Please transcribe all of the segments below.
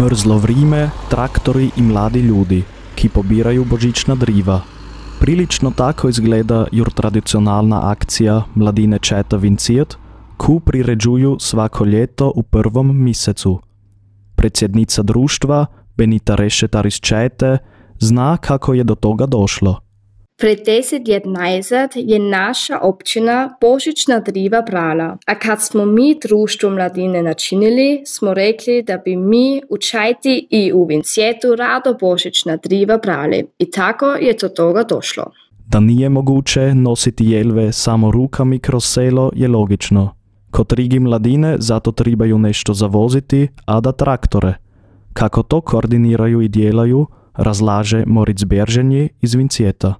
Mrzlo vrijeme, traktori i mladi ljudi, ki pobiraju božićna driva. Prilično tako izgleda jur tradicionalna akcija Mladine Četa Vincijet, ku priređuju svako ljeto u prvom mjesecu. Predsjednica društva, Benita Rešetar iz Čete, zna kako je do toga došlo. Let nazad je naša občina božična driva brala, a kad smo mi društvo mladine načinili, smo rekli, da bi mi u Čajti i u Vincijetu rado božična driva brali. I tako je do toga došlo. Da nije moguće nositi jelve samo rukami kroz selo je logično. Kod Rigi mladine zato trebaju nešto zavoziti, a da traktore. Kako to koordiniraju i djelaju, razlaže Moritz Berženji iz Vincijeta.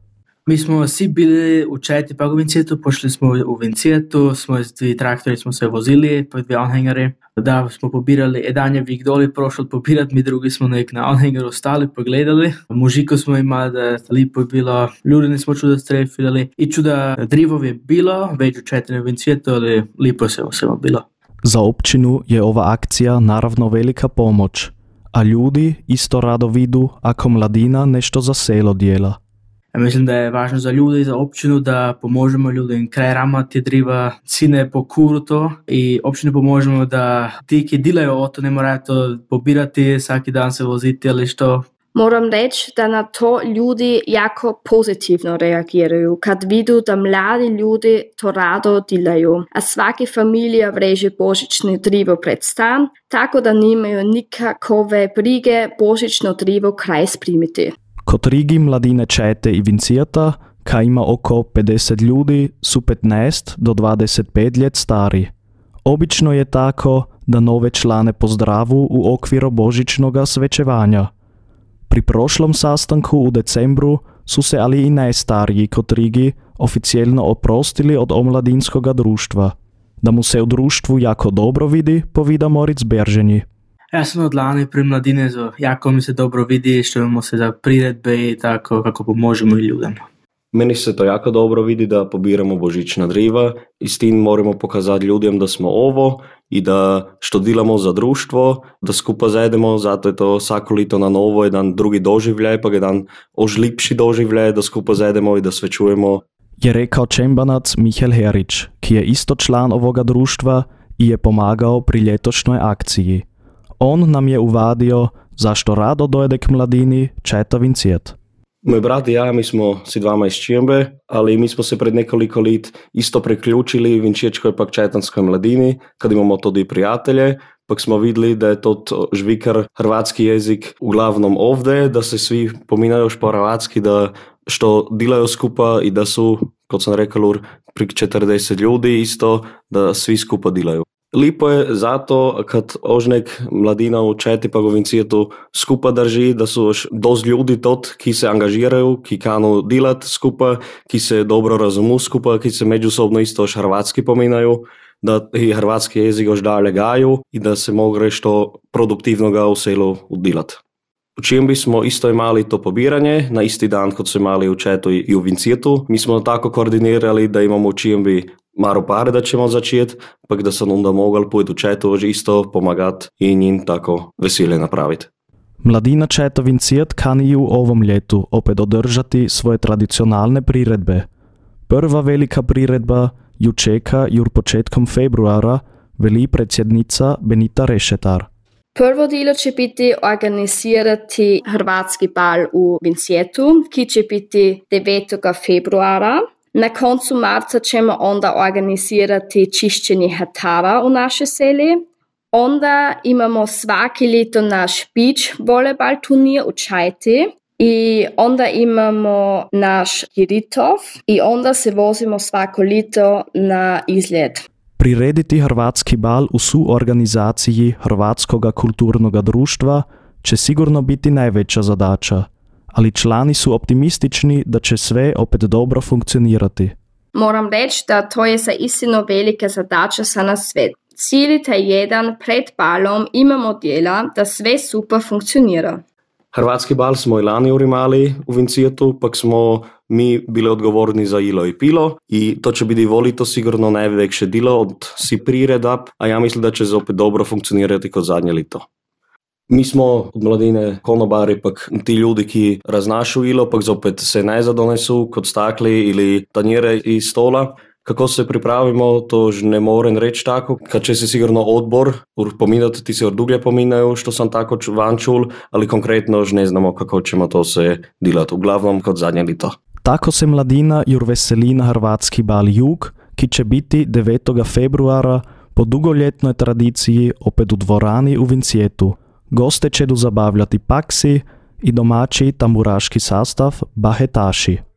Mi smo svi bili u četiri pa u Vincijetu, pošli smo u Vincijetu, smo s dvije traktori smo se vozili, po dvije anhengare. Da smo pobirali, jedan je vik doli prošel pobirat, mi drugi smo nek na anhengeru stali, pogledali. Mužiko smo imali, da lipo je bilo, ljudi nismo čuda strefili i čuda drivov je bilo, već u četiri u Vincijetu, ali lipo se svema bilo. Za općinu je ova akcija naravno velika pomoć, a ljudi isto rado vidu ako mladina nešto za selo dijela. Ja mislim, da je važno za ljude i za općinu da pomožemo ljudem kraj ramati driva, cine po kurto i općini pomožemo da ti ki delajo o to ne morajo to pobirati, svaki dan se voziti ali što. Moram reći da na to ljudi jako pozitivno reagiraju, kad vidu da mladi ljudi to rado delajo, a svaki familija vreže božične drivo pred stan, tako da nimaju nikakove brige božično drivo kraj sprimiti. Kod Rigi mladine Čete i Vincijata, ka ima oko 50 ljudi, su 15 do 25 let stari. Obično je tako da nove člane pozdravu u okviru božičnoga svečevanja. Pri prošlom sastanku u decembru su se ali i najstariji kod Rigi oficijelno oprostili od omladinskoga društva. Da mu se u društvu jako dobro vidi, povida Moritz Berženji. Ja sam od lani pri mladine, zo, jako mi se dobro vidi, što imamo se za priredbe i tako kako pomožemo i ljudima. Meni se to jako dobro vidi da pobiramo božična driva i s tim moramo pokazati ljudem da smo ovo i da što delamo za društvo, da skupa zajedemo, zato je to vsako leto na novo jedan drugi doživljaj, pa jedan ožlipši doživljaj, da skupa zajedemo i da svečujemo. Je rekao čembanac Michael Herić, ki je isto član ovoga društva i je pomagao pri ljetošnjoj akciji. On nam je uvadio zašto rado dojede k mladini Četa Vincijet. Moj brat i ja, mi smo si dvama iz Čijembe, ali mi smo se pred nekoliko let isto priključili Vinčiječkoj pak Četanskoj mladini, kad imamo tudi prijatelje, pak smo vidjeli da je to žvikar hrvatski jezik uglavnom ovdje, da se svi pominaju po hrvatski, da što dilaju skupa i da su, kot sam rekao, prik 40 ljudi isto, da svi skupa dilaju. Lipo je zato, kad ožnek mladina v Četi pa v Vincijetu skupaj drži, da so dosti ljudi tot, ki se angažirajo, ki kanu delati skupaj, ki se dobro razumu skupaj, ki se međusobno isto još hrvatski pominajo, da i hrvatski jezik još dalje gaju i da se mogre što produktivnoga u selu udelati. U čem smo isto imali to pobiranje na isti dan, kot so imali v Četu i u Vincijetu. Mi smo tako koordinirali da imamo u čem bi Maro pare da ćemo začeti, pa da sam onda mogel pojeti u četu isto pomagat i njim tako veselje napraviti. Mladina Četa Vincijet kan i u ovom ljetu opet održati svoje tradicionalne priredbe. Prva velika priredba ju čeka jur početkom februara, veli predsjednica Benita Rešetar. Prvo delo će biti organizirati hrvatski bal u Vincijetu, ki će biti 9. februara. Na koncu marca ćemo onda organizirati čišćenje hatara u naše seli. Onda imamo svaki ljeto naš beach volejbal turnir u Čajti. I onda imamo naš Kiritov i onda se vozimo svako ljeto na izlet. Prirediti hrvatski bal u suorganizaciji Hrvatskoga kulturnoga društva će sigurno biti najveća zadaća ali člani su optimistični da će sve opet dobro funkcionirati. Moram reći da to je za istino velika zadaća za nas sve. Cilj je jedan, pred balom imamo djela da sve super funkcionira. Hrvatski bal smo i lani urimali u Vincijetu, pak smo mi bili odgovorni za ilo i pilo i to će biti volito sigurno najveće dilo od si prireda, a ja mislim da će opet dobro funkcionirati kod zadnje lito. Mi smo od mladine konobari, pa ti ljudi, ki raznašu ilo, pa zopet se ne zadonesu kot stakli ili tanjere iz stola. Kako se pripravimo, to že ne morem reći tako. Kad će se sigurno odbor pominati, ti se od duglje pominaju što sam tako van čul, ali konkretno že ne znamo kako ćemo to se dilati. Uglavnom kod zadnje lito. Tako se mladina jur veseli na Hrvatski bal Jug, ki će biti 9. februara po dugoljetnoj tradiciji opet u dvorani u Vincijetu. Goste će du zabavljati paksi i domaći tamburaški sastav Bahetaši.